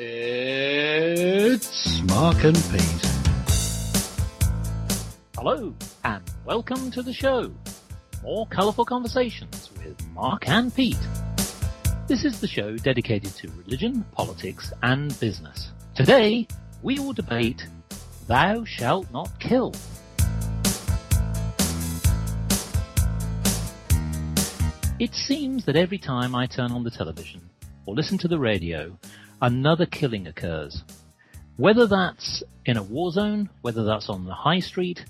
It's Mark and Pete. Hello, and welcome to the show. More colourful conversations with Mark and Pete. This is the show dedicated to religion, politics, and business. Today, we will debate Thou Shalt Not Kill. It seems that every time I turn on the television or listen to the radio, another killing occurs. Whether that's in a war zone, whether that's on the high street,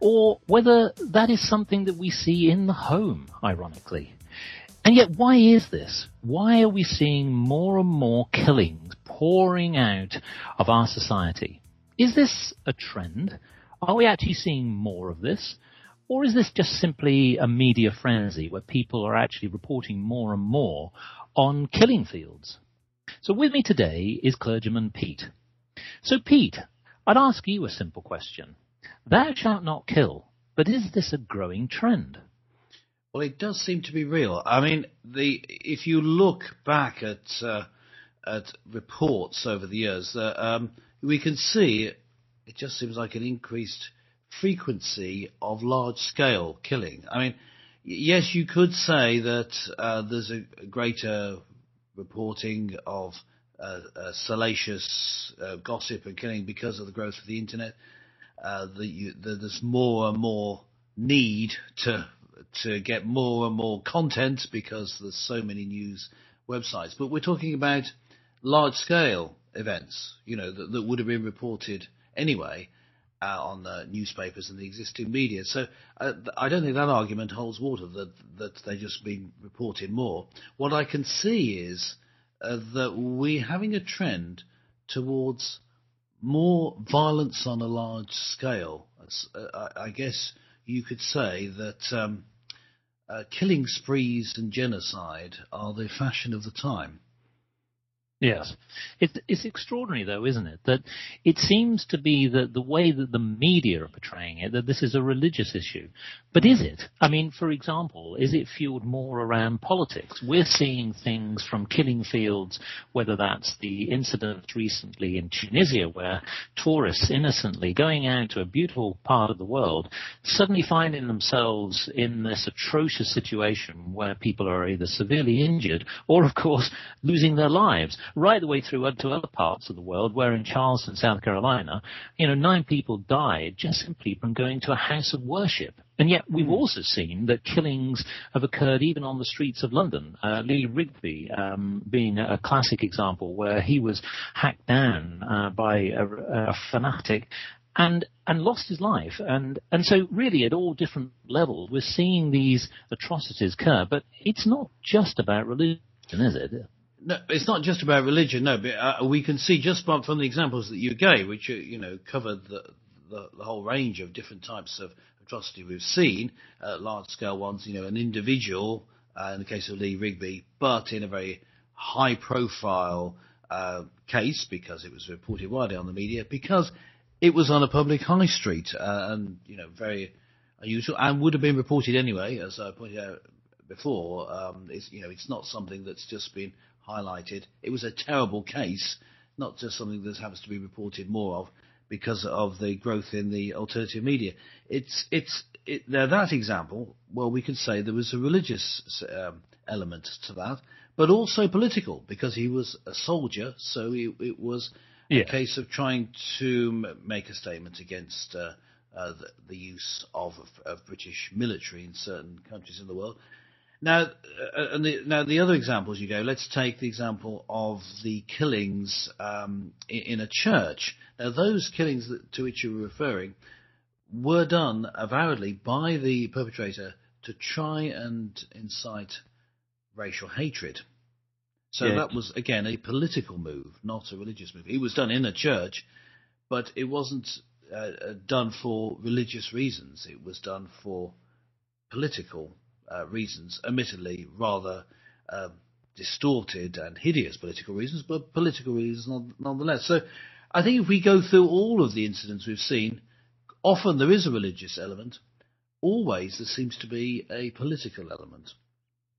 or whether that is something that we see in the home, ironically. And yet, why is this? Why are we seeing more and more killings pouring out of our society? Is this a trend? Are we actually seeing more of this? Or is this just simply a media frenzy where people are actually reporting more and more on killing fields? So with me today is clergyman Pete. So Pete, I'd ask you a simple question. Thou shalt not kill, but is this a growing trend? Well, it does seem to be real. I mean, the if you look back at uh, at reports over the years, uh, um, we can see it just seems like an increased frequency of large-scale killing. I mean, yes, you could say that uh, there's a greater reporting of uh, uh, salacious uh, gossip and killing because of the growth of the internet. Uh, the, the, there's more and more need to to get more and more content because there's so many news websites. But we're talking about large scale events, you know, that, that would have been reported anyway uh, on the newspapers and the existing media. So uh, I don't think that argument holds water that that they've just been reported more. What I can see is uh, that we're having a trend towards more violence on a large scale. Uh, I guess you could say that um, uh, killing sprees and genocide are the fashion of the time. Yes. It, it's extraordinary, though, isn't it? That it seems to be that the way that the media are portraying it, that this is a religious issue. But is it? I mean, for example, is it fueled more around politics? We're seeing things from killing fields, whether that's the incident recently in Tunisia where tourists innocently going out to a beautiful part of the world suddenly finding themselves in this atrocious situation where people are either severely injured or, of course, losing their lives right the way through to other parts of the world, where in Charleston, South Carolina, you know, nine people died just simply from going to a house of worship. And yet we've hmm. also seen that killings have occurred even on the streets of London. Uh, Lee Rigby um, being a classic example where he was hacked down uh, by a, a fanatic and and lost his life. And and so really at all different levels we're seeing these atrocities occur. But it's not just about religion, is it? No, it's not just about religion. No, but uh, we can see just from the examples that you gave, which uh, you know covered the, the, the whole range of different types of atrocity we've seen, uh, large scale ones. You know, an individual, uh, in the case of Lee Rigby, but in a very high profile uh, case because it was reported widely on the media because it was on a public high street uh, and you know very unusual and would have been reported anyway, as I pointed out before. Um, it's, you know, it's not something that's just been highlighted. It was a terrible case, not just something that happens to be reported more of because of the growth in the alternative media. It's it's it, now that example. Well, we could say there was a religious um, element to that, but also political because he was a soldier, so it, it was yeah. a case of trying to make a statement against. Uh, uh, the, the, use of, of, British military in certain countries in the world, now, uh, and the, now the other examples you go. Let's take the example of the killings um, in, in, a church. Now, those killings that, to which you were referring were done avowedly by the perpetrator to try and incite racial hatred. So yeah. that was again a political move, not a religious move. It was done in a church, but it wasn't uh, uh done for religious reasons. It was done for political uh, reasons, admittedly rather uh, distorted and hideous political reasons, but political reasons nonetheless. So I think if we go through all of the incidents we've seen, often there is a religious element, always there seems to be a political element.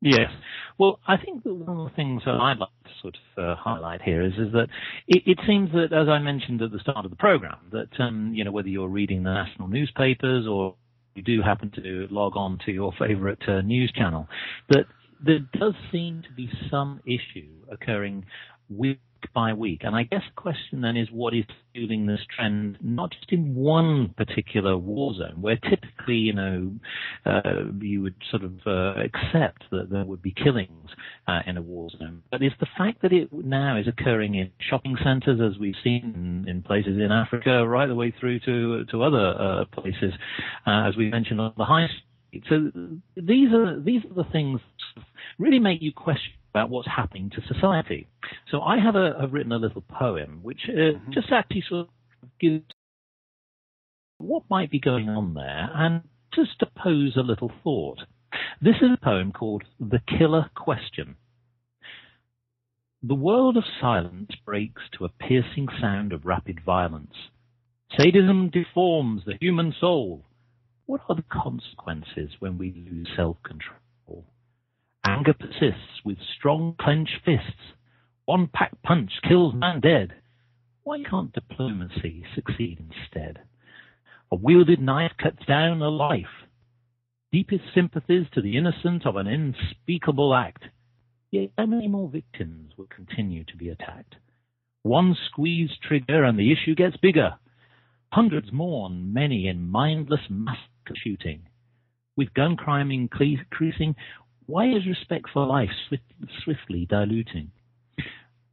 Yes. Well, I think that one of the things that I'd like to sort of uh, highlight here is, is that it, it, seems that, as I mentioned at the start of the program, that um, you know whether you're reading the national newspapers or you do happen to log on to your favourite uh, news channel, that there does seem to be some issue occurring week by week. And I guess the question then is what is fueling this trend, not just in one particular war zone, where typically, you know, uh, you would sort of uh, accept that there would be killings uh, in a war zone, but it's the fact that it now is occurring in shopping centres, as we've seen in, places in Africa, right the way through to to other uh, places, uh, as we mentioned on the high street. So these are these are the things that really make you question about what's happening to society. So I have a, written a little poem which uh, mm-hmm. just actually sort of gives what might be going on there and just to pose a little thought. This is a poem called The Killer Question. The world of silence breaks to a piercing sound of rapid violence. Sadism deforms the human soul. What are the consequences when we lose self-control? Anger persists with strong clenched fists. One pack punch kills man dead. Why can't diplomacy succeed instead? A wielded knife cuts down a life. Deepest sympathies to the innocent of an unspeakable act. Yet how many more victims will continue to be attacked? One squeezed trigger and the issue gets bigger. Hundreds mourn, many in mindless massacre shooting. With gun crime increasing, why is respect for life swiftly diluting?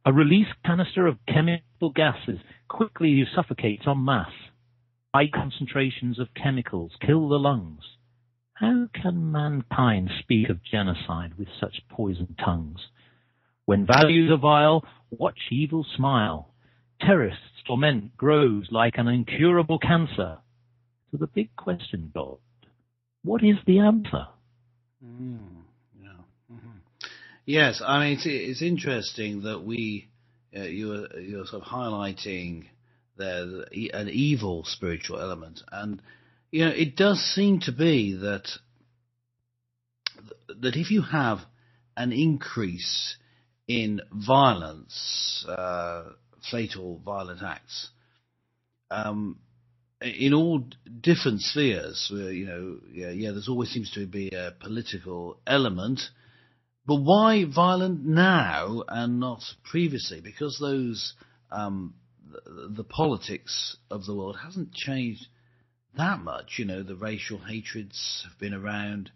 A release canister of chemical gases quickly suffocates en masse. High concentrations of chemicals kill the lungs. How can mankind speak of genocide with such poisoned tongues? When values are vile, watch evil smile. Terrorists' torment grows like an incurable cancer. So the big question, God, what is the answer? Mm. Yes, I mean it's, it's interesting that we uh, you're you're sort of highlighting there an evil spiritual element, and you know it does seem to be that that if you have an increase in violence, uh, fatal violent acts, um, in all different spheres, you know, yeah, yeah, there's always seems to be a political element but why violent now and not previously? Because those um, the, the, politics of the world hasn't changed that much. You know, the racial hatreds have been around.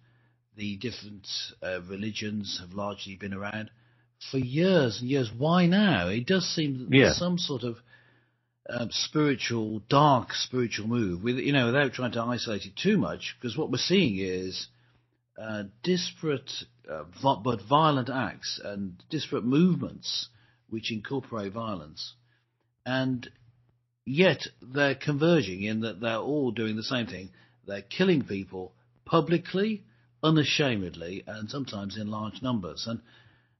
The different uh, religions have largely been around for years and years. Why now? It does seem that there's some sort of um, spiritual, dark spiritual move. With you know, without trying to isolate it too much, because what we're seeing is uh, disparate uh, but violent acts and disparate movements which incorporate violence, and yet they're converging in that they're all doing the same thing. They're killing people publicly, unashamedly, and sometimes in large numbers, and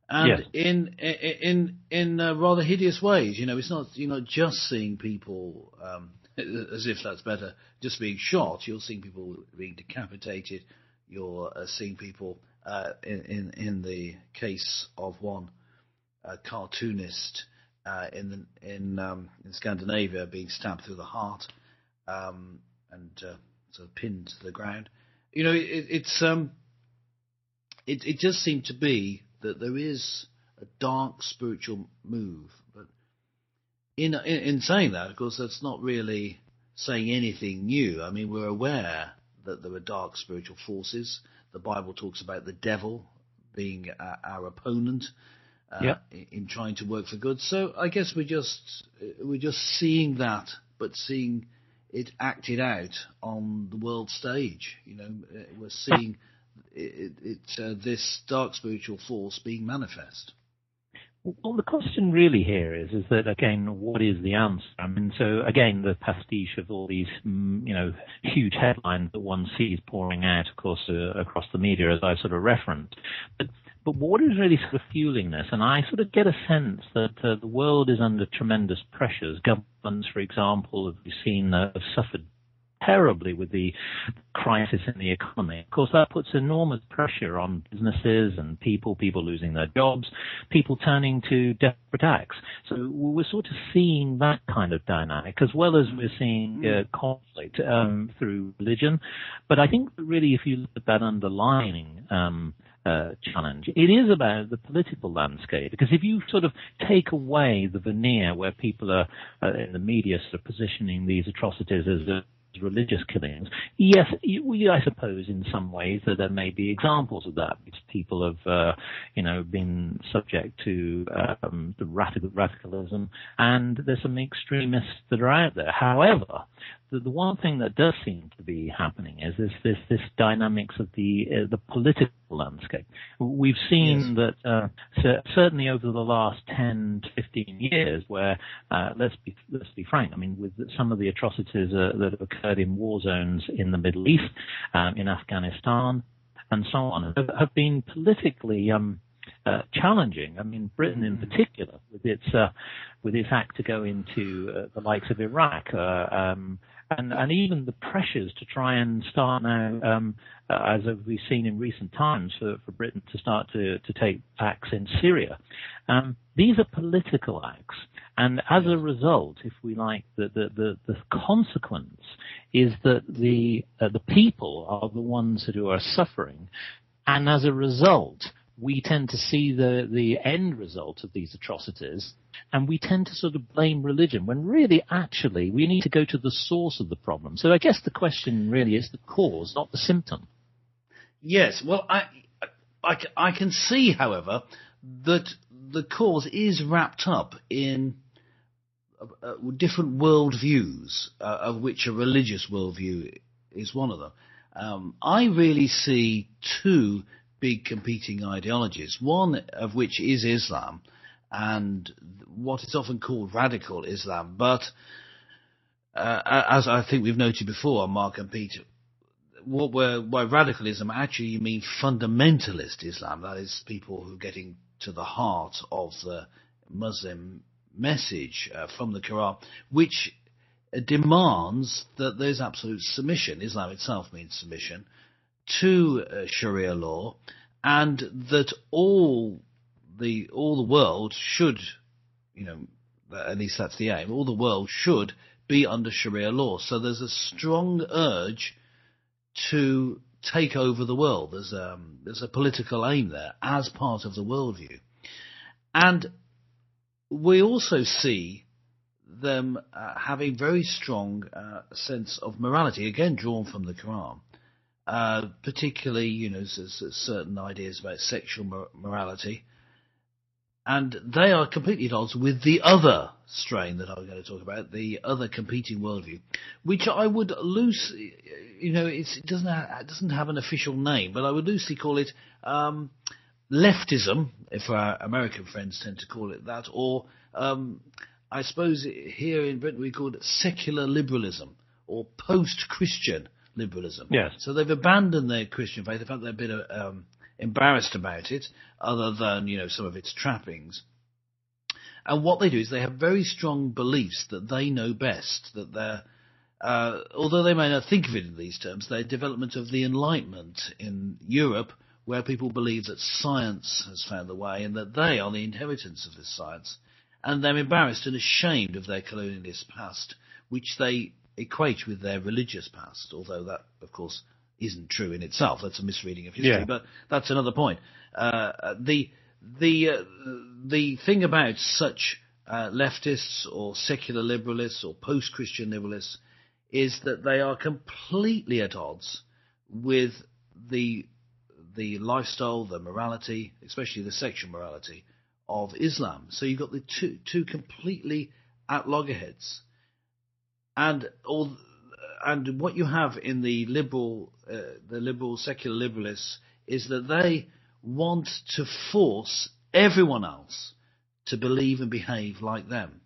and in in in uh, rather hideous ways. You know, it's not you're not just seeing people um, as if that's better, just being shot. You're seeing people being decapitated. You're uh, seeing people uh, in, in, in the case of one uh, cartoonist uh, in the, in um, in Scandinavia being stabbed through the heart um, and uh, sort of pinned to the ground. You know, it, it's um, it it does seem to be that there is a dark spiritual move, but in, in in saying that, of course, that's not really saying anything new. I mean, we're aware that there are dark spiritual forces. The Bible talks about the devil being our, our opponent uh, yep. in, in, trying to work for good. So I guess we're just we're just seeing that, but seeing it acted out on the world stage. You know, uh, we're seeing it, it, uh, this dark spiritual force being manifest. Well, the question really here is, is that again, what is the answer? I mean, so again, the pastiche of all these, mm, you know, huge headlines that one sees pouring out, of course, uh, across the media, as I sort of referenced. But, but what is really sort of fueling this? And I sort of get a sense that uh, the world is under tremendous pressures. Governments, for example, have seen uh, have suffered terribly with the crisis in the economy. Of course, that puts enormous pressure on businesses and people, people losing their jobs, people turning to desperate acts. So we're sort of seeing that kind of dynamic as well as we're seeing uh, conflict um, through religion. But I think really if you look at that underlying um, uh, challenge. It is about the political landscape because if you sort of take away the veneer where people are uh, in the media sort of positioning these atrocities as a religious killings. Yes, I suppose in some ways that there may be examples of that. Because people have, uh, you know, been subject to um, the radical, radicalism, and there's some extremists that are out there. However, the, the one thing that does seem to be happening is this this, this dynamics of the uh, the political landscape. We've seen yes. that uh, certainly over the last 10 to 15 years, where uh, let's be let's be frank, I mean, with some of the atrocities uh, that have occurred in war zones in the Middle East, um, in Afghanistan, and so on, have, been politically um, uh, challenging. I mean, Britain in mm. particular, with its uh, with its act to go into uh, the likes of Iraq, uh, um, and, and even the pressures to try and start now, um, uh, as we've seen in recent times, for, for Britain to start to, to take acts in Syria. Um, these are political acts, and as a result, if we like, the the, the, the consequence is that the uh, the people are the ones who are suffering, and as a result, we tend to see the, the end result of these atrocities and we tend to sort of blame religion when really actually we need to go to the source of the problem. So I guess the question really is the cause, not the symptom. Yes, well, I, I, I can see, however, that the cause is wrapped up in uh, uh different worldviews, uh, of which a religious worldview is one of them. Um, I really see two big competing ideologies, one of which is Islam and what is often called radical Islam. But uh, as I think we've noted before, Mark and Peter, what we're, by radicalism actually you mean fundamentalist Islam, that is people who are getting to the heart of the Muslim message uh, from the Quran, which demands that there's absolute submission. Islam itself means submission to uh, Sharia law, and that all the all the world should, you know, at least that's the aim. All the world should be under Sharia law. So there's a strong urge to take over the world. There's a um, there's a political aim there as part of the worldview, and we also see them uh, having very strong uh, sense of morality, again drawn from the Quran. Uh, particularly, you know, certain ideas about sexual morality, and they are completely at odds with the other strain that I'm going to talk about, the other competing worldview, which I would loosely, you know, it doesn't have, it doesn't have an official name, but I would loosely call it um, leftism, if our American friends tend to call it that, or um, I suppose here in Britain we call it secular liberalism or post-Christian liberalism. Yes. So they've abandoned their Christian faith. In fact, they're a bit um, embarrassed about it, other than you know some of its trappings. And what they do is they have very strong beliefs that they know best, that they're, uh, although they may not think of it in these terms, they're development of the Enlightenment in Europe, where people believe that science has found the way and that they are the inheritance of this science. And they're embarrassed and ashamed of their colonialist past, which they equate with their religious past, although that, of course, isn't true in itself. That's a misreading of history, yeah. but that's another point. Uh, the the uh, the thing about such uh, leftists or secular liberalists or post-Christian liberalists is that they are completely at odds with the the lifestyle, the morality, especially the sexual morality of Islam. So you've got the two two completely at loggerheads and all, and what you have in the liberal, uh, the liberal secular liberalists is that they want to force everyone else to believe and behave like them.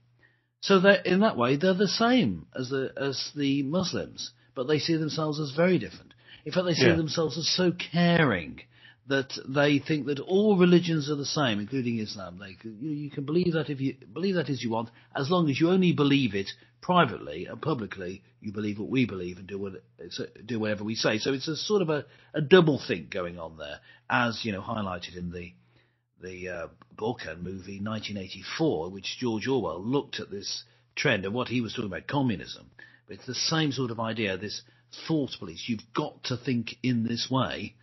So that in that way they're the same as the as the Muslims, but they see themselves as very different. In fact, they see yeah. themselves as so caring that they think that all religions are the same, including Islam. They, you, can believe that if you believe that as you want, as long as you only believe it privately and publicly, you believe what we believe and do what do whatever we say. So it's a sort of a, a double think going on there, as you know, highlighted in the the uh, book and movie 1984, which George Orwell looked at this trend and what he was talking about communism. It's the same sort of idea. This thought police. You've got to think in this way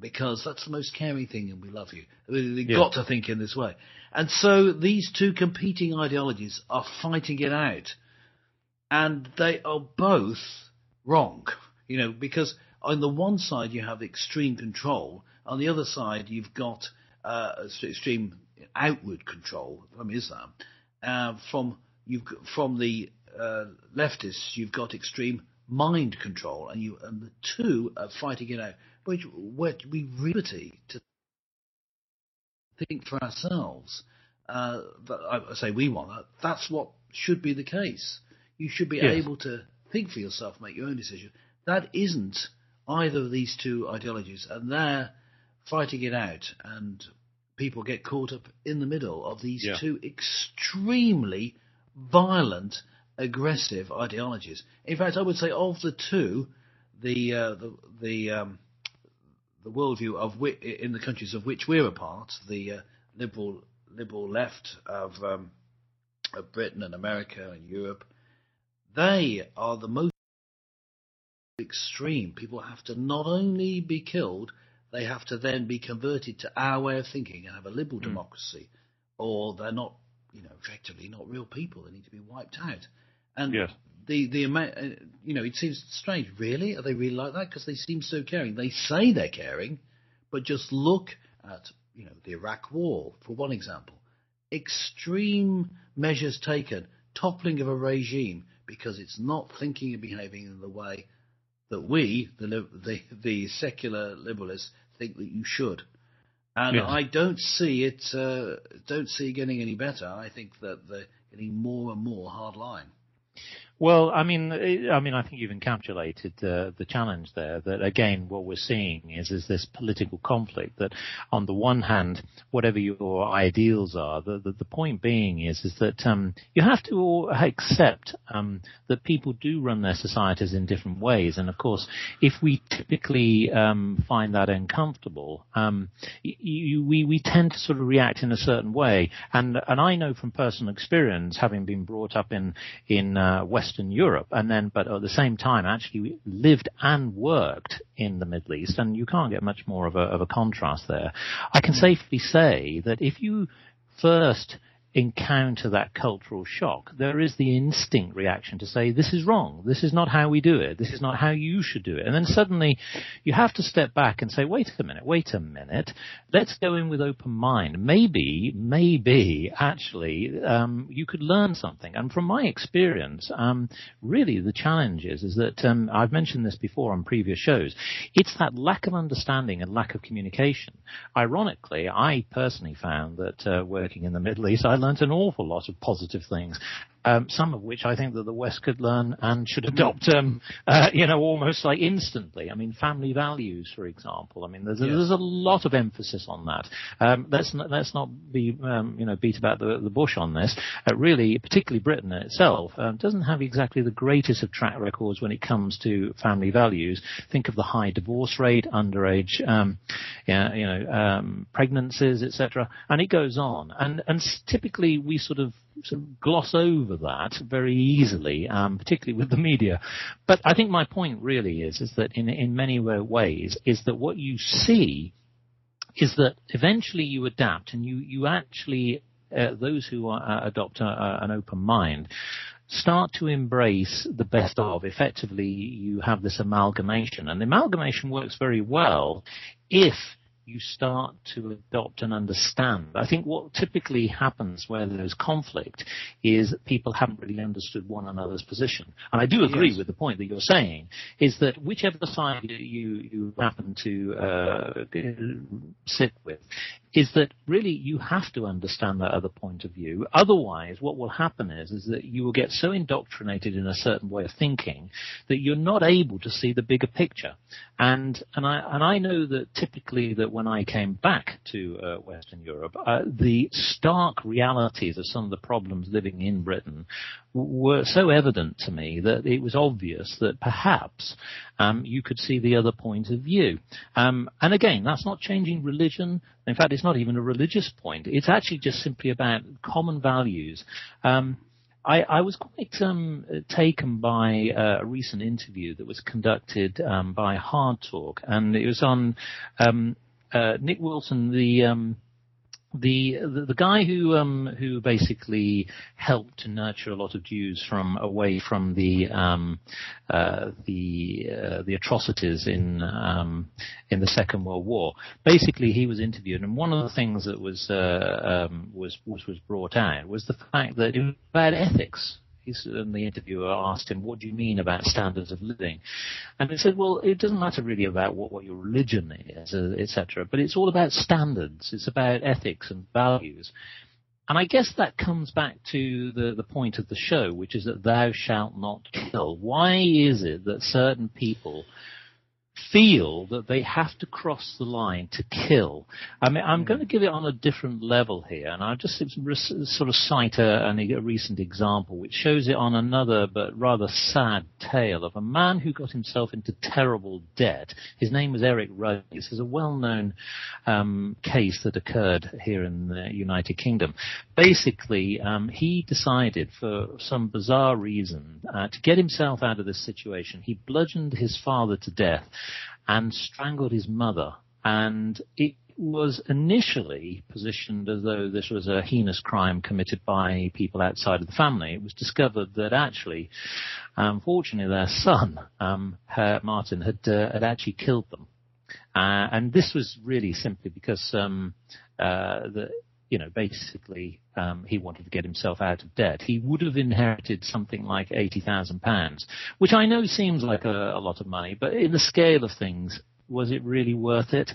because that's the most caring thing and we love you. You've yeah. got to think in this way. And so these two competing ideologies are fighting it out. And they are both wrong, you know, because on the one side you have extreme control, on the other side you've got uh, extreme outward control from Islam. Uh, from you've from the uh, leftists, you've got extreme mind control, and you and the two are fighting it out. Which, we really to think for ourselves. Uh, I say we want that. That's what should be the case. You should be yes. able to think for yourself, make your own decision. That isn't either of these two ideologies, and they're fighting it out. And people get caught up in the middle of these yeah. two extremely violent aggressive ideologies. In fact, I would say of the two, the uh, the the, um, the worldview of which, in the countries of which we're a part, the uh, liberal liberal left of, um, of Britain and America and Europe, they are the most extreme. People have to not only be killed, they have to then be converted to our way of thinking and have a liberal mm. democracy, or they're not, you know, effectively not real people. They need to be wiped out. And yes. The the amount, uh, you know, it seems strange. Really, are they really like that? Because they seem so caring. They say they're caring, but just look at you know the Iraq War for one example. Extreme measures taken, toppling of a regime because it's not thinking and behaving in the way that we, the the, the secular liberalists, think that you should. And yes. I don't see it uh, don't see it getting any better. I think that they're getting more and more hard line. Well, I mean, I mean, I think you've encapsulated the the challenge there. That again, what we're seeing is is this political conflict. That on the one hand, whatever your ideals are, the the, the point being is is that um, you have to accept um, that people do run their societies in different ways. And of course, if we typically um, find that uncomfortable, um, you, we we tend to sort of react in a certain way. And and I know from personal experience, having been brought up in in uh, West Western Europe, and then, but at the same time, actually lived and worked in the Middle East, and you can't get much more of a, of a contrast there. I can mm. safely say that if you first encounter that cultural shock, there is the instinct reaction to say, this is wrong. This is not how we do it. This is not how you should do it. And then suddenly you have to step back and say, wait a minute, wait a minute. Let's go in with open mind. Maybe, maybe actually, um, you could learn something. And from my experience, um, really the challenge is, is that, um, I've mentioned this before on previous shows. It's that lack of understanding and lack of communication. Ironically, I personally found that, uh, working in the Middle East, I learned an awful lot of positive things um, some of which I think that the West could learn and should adopt, um, uh, you know, almost like instantly. I mean, family values, for example. I mean, there's, there's a lot of emphasis on that. Um, let's not, let's not be, um, you know, beat about the, the bush on this. Uh, really, particularly Britain itself um, doesn't have exactly the greatest of track records when it comes to family values. Think of the high divorce rate, underage, um, yeah, you know, um, pregnancies, etc., and it goes on. And and typically we sort of sort of gloss over that very easily, um, particularly with the media. But I think my point really is is that in in many ways is that what you see is that eventually you adapt and you you actually uh, those who are, uh, adopt a, a, an open mind start to embrace the best of. Effectively, you have this amalgamation, and the amalgamation works very well if you start to adopt and understand. I think what typically happens where there's conflict is that people haven't really understood one another's position. And I do agree yes. with the point that you're saying, is that whichever side you, you happen to uh, sit with, is that really you have to understand that other point of view. Otherwise, what will happen is, is that you will get so indoctrinated in a certain way of thinking that you're not able to see the bigger picture. And, and I, and I know that typically that when I came back to uh, Western Europe, uh, the stark realities of some of the problems living in Britain were so evident to me that it was obvious that perhaps um, you could see the other point of view. Um, and again, that's not changing religion. In fact, it's not even a religious point. It's actually just simply about common values. Um, I, I, was quite um, taken by a recent interview that was conducted um, by Hard Talk, and it was on um, uh, Nick Winton, the the, the, guy who um, who basically helped to nurture a lot of Jews from away from the um, uh, the uh, the atrocities in um, in the Second World War. Basically, he was interviewed, and one of the things that was uh, um, was, was was brought out was the fact that it was about ethics and the interviewer asked him, "What do you mean about standards of living?" And he said, "Well, it doesn't matter really about what, what your religion is, uh, etc. But it's all about standards. It's about ethics and values." And I guess that comes back to the, the point of the show, which is that thou shalt not kill. Why is it that certain people feel that they have to cross the line to kill. I mean, I'm going to give it on a different level here, and I'll just sort of cite a, a, recent example which shows it on another but rather sad tale of a man who got himself into terrible debt. His name was Eric Ruggie. This is a well-known um, case that occurred here in the United Kingdom. Basically, um, he decided for some bizarre reason uh, to get himself out of this situation. He bludgeoned his father to death and strangled his mother. And it was initially positioned as though this was a heinous crime committed by people outside of the family. It was discovered that actually, unfortunately, their son, um, Martin, had, uh, had actually killed them. Uh, and this was really simply because um, uh, the you know, basically, um, he wanted to get himself out of debt. He would have inherited something like eighty thousand pounds, which I know seems like a, a lot of money, but in the scale of things, was it really worth it?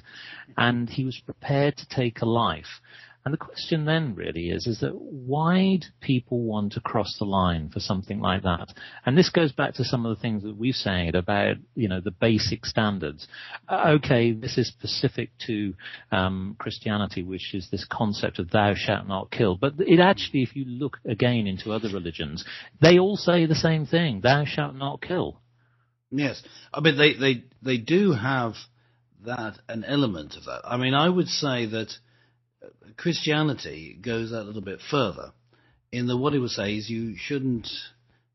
And he was prepared to take a life. And the question then really is, is that why do people want to cross the line for something like that? And this goes back to some of the things that we've said about, you know, the basic standards. Uh, okay, this is specific to um, Christianity, which is this concept of thou shalt not kill. But it actually, if you look again into other religions, they all say the same thing, thou shalt not kill. Yes. I mean, they, they, they do have that, an element of that. I mean, I would say that Christianity goes a little bit further in that what it would say is you shouldn't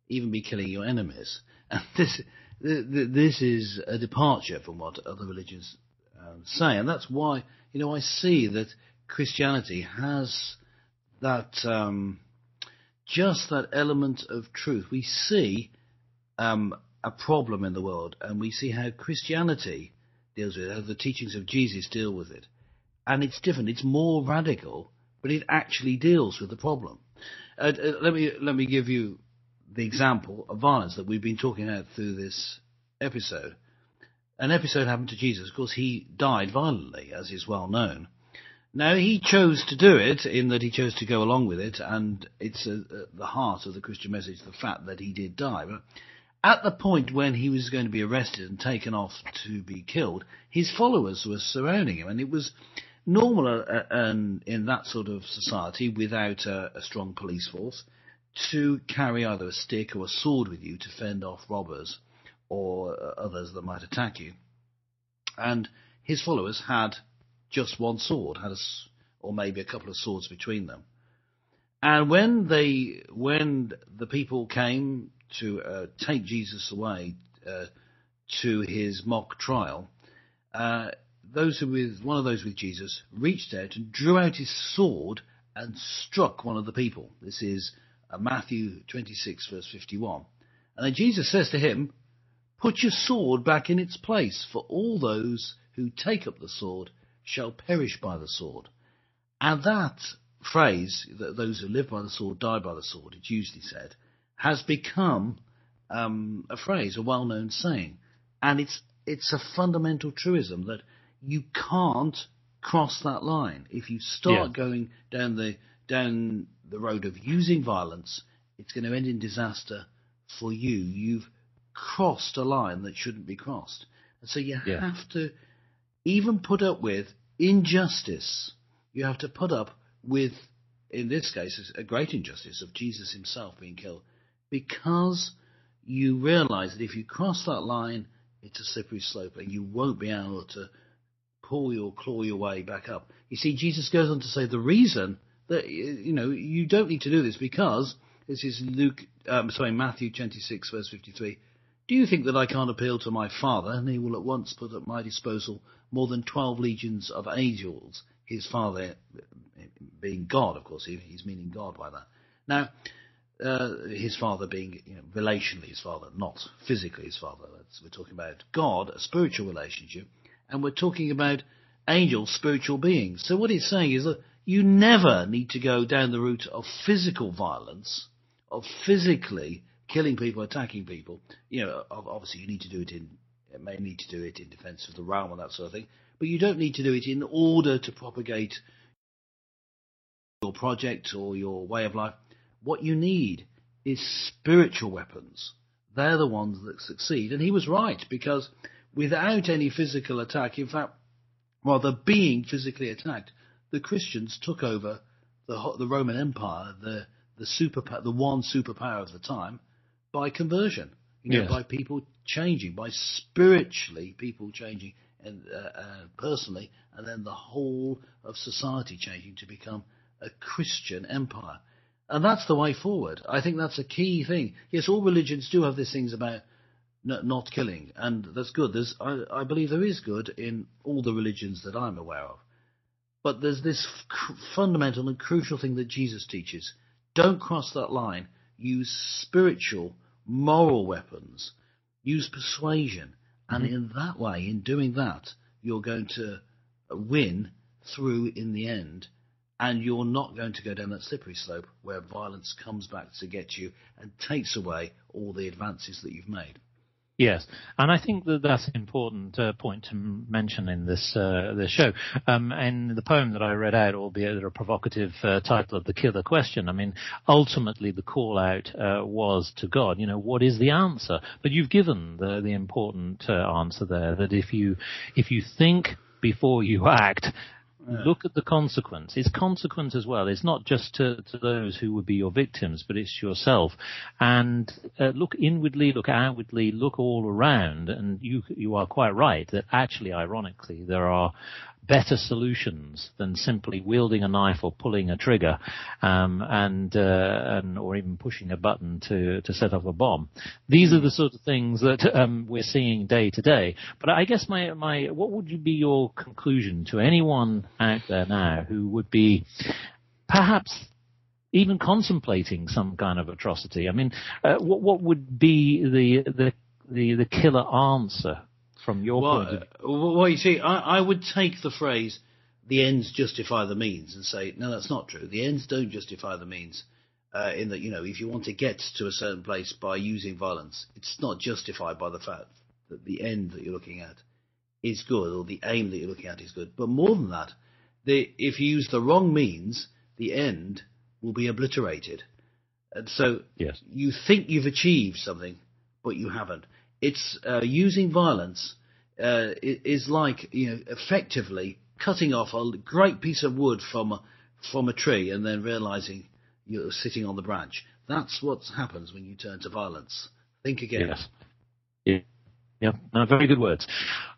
even be killing your enemies. And this, this is a departure from what other religions um, say. And that's why, you know, I see that Christianity has that, um, just that element of truth. We see um, a problem in the world and we see how Christianity deals with it, how the teachings of Jesus deal with it and it's different. It's more radical, but it actually deals with the problem. Uh, uh, let me let me give you the example of violence that we've been talking about through this episode. An episode happened to Jesus. Of course, he died violently, as is well known. Now, he chose to do it in that he chose to go along with it, and it's at the heart of the Christian message, the fact that he did die. But at the point when he was going to be arrested and taken off to be killed, his followers were surrounding him, and it was normal uh, uh in that sort of society without a, a, strong police force to carry either a stick or a sword with you to fend off robbers or uh, others that might attack you. And his followers had just one sword, had a, or maybe a couple of swords between them. And when they, when the people came to uh, take Jesus away uh, to his mock trial, those with one of those with Jesus reached out and drew out his sword and struck one of the people. This is uh, Matthew 26 verse 51. And then Jesus says to him, Put your sword back in its place, for all those who take up the sword shall perish by the sword. And that phrase, that those who live by the sword die by the sword, it's usually said, has become um, a phrase, a well-known saying. And it's, it's a fundamental truism that you can't cross that line. If you start yeah. going down the down the road of using violence, it's going to end in disaster for you. You've crossed a line that shouldn't be crossed. And so you yeah. have to even put up with injustice. You have to put up with, in this case, a great injustice of Jesus himself being killed because you realize that if you cross that line, it's a slippery slope and you won't be able to pull your claw your way back up. You see, Jesus goes on to say the reason that you know you don't need to do this because this is Luke, um, sorry, Matthew 26 verse 53. Do you think that I can't appeal to my Father, and he will at once put at my disposal more than twelve legions of angels? His Father being God, of course, he's meaning God by that. Now, uh, his father being you know, relationally his father, not physically his father. That's, we're talking about God, a spiritual relationship, and we're talking about angels, spiritual beings. So what he's saying is that you never need to go down the route of physical violence, of physically killing people, attacking people, you know, obviously you need to do it in, may need to do it in defense of the realm and that sort of thing, but you don't need to do it in order to propagate your project or your way of life. What you need is spiritual weapons. They're the ones that succeed. And he was right because without any physical attack, in fact, rather being physically attacked, the Christians took over the, the Roman Empire, the the super the one superpower of the time, by conversion. You know, yes. by people changing, by spiritually people changing, and uh, uh, personally, and then the whole of society changing to become a Christian empire. And that's the way forward. I think that's a key thing. Yes, all religions do have these things about not killing, and that's good. There's, I, I believe there is good in all the religions that I'm aware of. But there's this fundamental and crucial thing that Jesus teaches. Don't cross that line. Use spiritual moral weapons, use persuasion, and mm-hmm. in that way, in doing that, you're going to win through in the end, and you're not going to go down that slippery slope where violence comes back to get you and takes away all the advances that you've made. Yes, and I think that that's an important uh, point to mention in this uh, this show. Um, and the poem that I read out, albeit a provocative uh, title of the killer question, I mean, ultimately the call out uh, was to God. You know, what is the answer? But you've given the the important uh, answer there that if you if you think before you act, yeah. Look at the consequence. It's consequence as well. It's not just to, to those who would be your victims, but it's yourself. And uh, look inwardly, look outwardly, look all around, and you you are quite right that actually, ironically, there are better solutions than simply wielding a knife or pulling a trigger, um, and, uh, and or even pushing a button to to set off a bomb. These are the sort of things that um, we're seeing day to day. But I guess my my what would be your conclusion to anyone out there now who would be perhaps even contemplating some kind of atrocity? I mean, uh, what what would be the the the, the killer answer from your well, point of view? Uh, well, you see, I, I would take the phrase "the ends justify the means" and say, no, that's not true. The ends don't justify the means. Uh, in that, you know, if you want to get to a certain place by using violence, it's not justified by the fact that the end that you're looking at is good or the aim that you're looking at is good. But more than that, the, if you use the wrong means, the end will be obliterated. And so yes. you think you've achieved something, but you haven't. It's uh, using violence uh, is like you know effectively cutting off a great piece of wood from a, from a tree and then realizing you're sitting on the branch. That's what happens when you turn to violence. Think again. Yes. Yeah. No, very good words.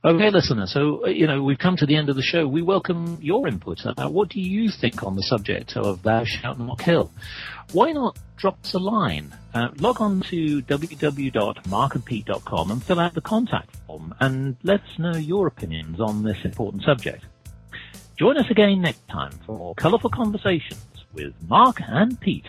Okay, listener. So, you know, we've come to the end of the show. We welcome your input. Uh, what do you think on the subject of thou shalt not kill? Why not drop us a line? Uh, log on to www.markandpete.com and fill out the contact form and let us know your opinions on this important subject. Join us again next time for more colourful conversations with Mark and Pete.